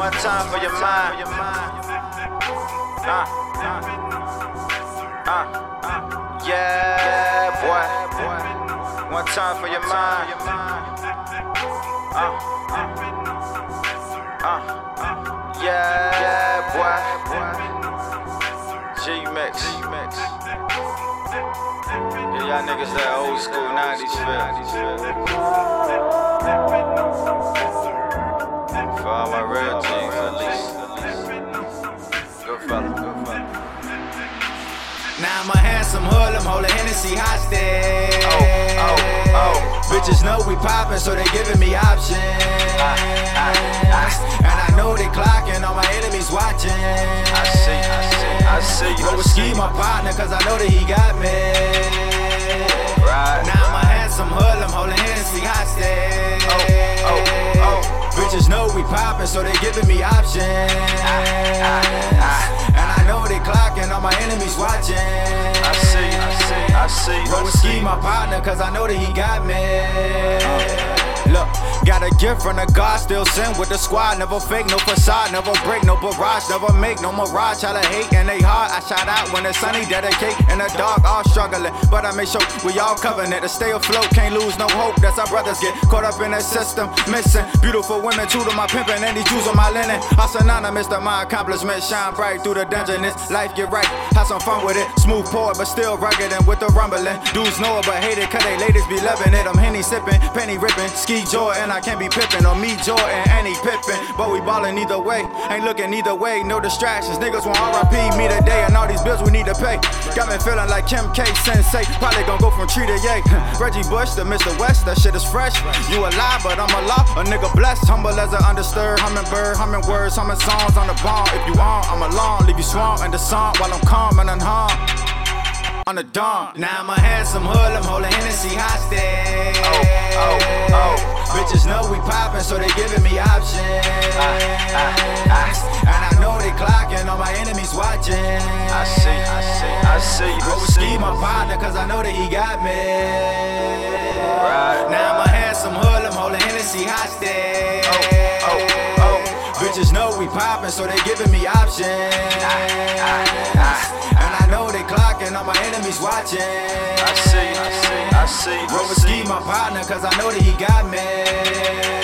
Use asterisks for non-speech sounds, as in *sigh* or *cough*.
One time for your mind. Uh, uh, uh, yeah, boy. One time for your mind. Uh, uh, yeah, boy. G Mix. Yeah, y'all niggas that old school 90s feel. For all my real G's, at least. Good fella, good fella. Now I'm a handsome hoodlum, holding Hennessy hostage. Oh, oh, oh. Bitches know we poppin', so they giving me options. And I know they clocking, all my enemies watching. I see, I see, I see. Go I with see. ski my partner, cause I know that he got me. Right. Now I'm a handsome hoodlum, holding Hennessy hostage. We poppin', so they giving me options. And I know they clocking, all my enemies watching. I see, I see, I see. Roll I with ski see. my partner, cause I know that he got me. Look, got a gift from the God, still sin with the squad. Never fake, no facade, never break, no barrage, never make no mirage. Try to hate and they hard. I shout out when it's sunny, dedicate in the dark, all struggling. But I make sure we all covenant to stay afloat. Can't lose no hope. That's our brothers get caught up in the system, missing beautiful women. Two to my pimpin' and these jewels on my linen. I'm synonymous to my accomplishments. Shine bright through the dungeonness. Life get right, have some fun with it. Smooth pour, but still rugged and with the rumbling. Dudes know it, but hate it, cause they ladies be loving it. I'm henny sipping, penny ripping, ski Jordan. I can't be pippin' or me Jordan, and he pippin'. But we ballin' either way, ain't looking either way. No distractions, niggas want RIP me today, and all these bills we need to pay. Got me feeling like Kim K. Sensei. Probably gon' go from tree to yay. *laughs* Reggie Bush to Mr. West, that shit is fresh. You alive, but I'm a law, a nigga blessed. Humble as an undisturbed hummingbird, humming words, humming songs on the bomb. If you on, I'm alone, leave you swamp in the song while I'm calm and unharmed on the dawn. Now I'm a handsome hood, I'm holding Hennessy hostage. Oh, oh, oh. Bitches know we poppin', so they giving me options. Ah, ah, ah. And I know they clocking, all my enemies watching. I see, I see, I see, Go with ski my partner, cause I know that he got me. Bitches know we poppin', so they giving me options. And I know they clockin', all my enemies watchin'. I see, I see, I see. Roll ski my partner, cause I know that he got me.